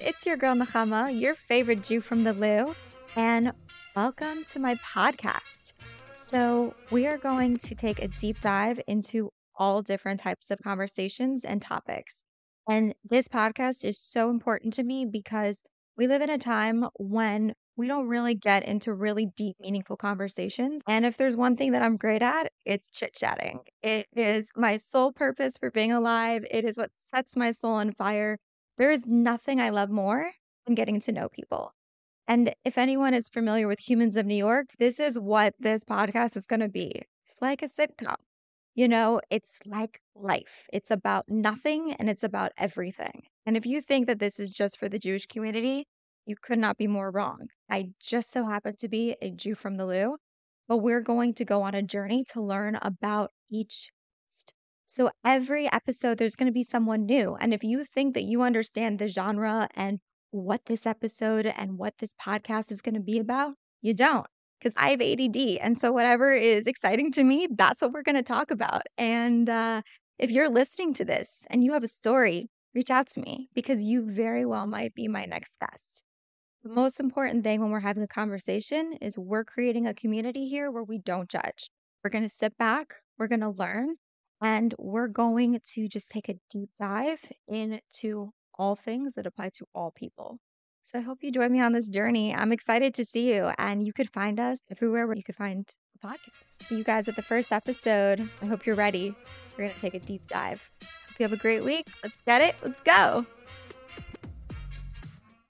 It's your girl Nechama, your favorite Jew from the Lou, and welcome to my podcast. So, we are going to take a deep dive into all different types of conversations and topics. And this podcast is so important to me because we live in a time when we don't really get into really deep, meaningful conversations. And if there's one thing that I'm great at, it's chit chatting. It is my sole purpose for being alive. It is what sets my soul on fire. There is nothing I love more than getting to know people. And if anyone is familiar with Humans of New York, this is what this podcast is going to be. It's like a sitcom. You know, it's like life. It's about nothing and it's about everything. And if you think that this is just for the Jewish community, you could not be more wrong. I just so happen to be a Jew from the Lou, but we're going to go on a journey to learn about each. So every episode, there's going to be someone new. And if you think that you understand the genre and what this episode and what this podcast is going to be about, you don't because I have ADD. And so, whatever is exciting to me, that's what we're going to talk about. And uh, if you're listening to this and you have a story, reach out to me because you very well might be my next guest. The most important thing when we're having a conversation is we're creating a community here where we don't judge. We're going to sit back, we're going to learn, and we're going to just take a deep dive into all things that apply to all people. So I hope you join me on this journey. I'm excited to see you, and you could find us everywhere where you could find a podcast. See you guys at the first episode. I hope you're ready. We're going to take a deep dive. Hope you have a great week. Let's get it. Let's go.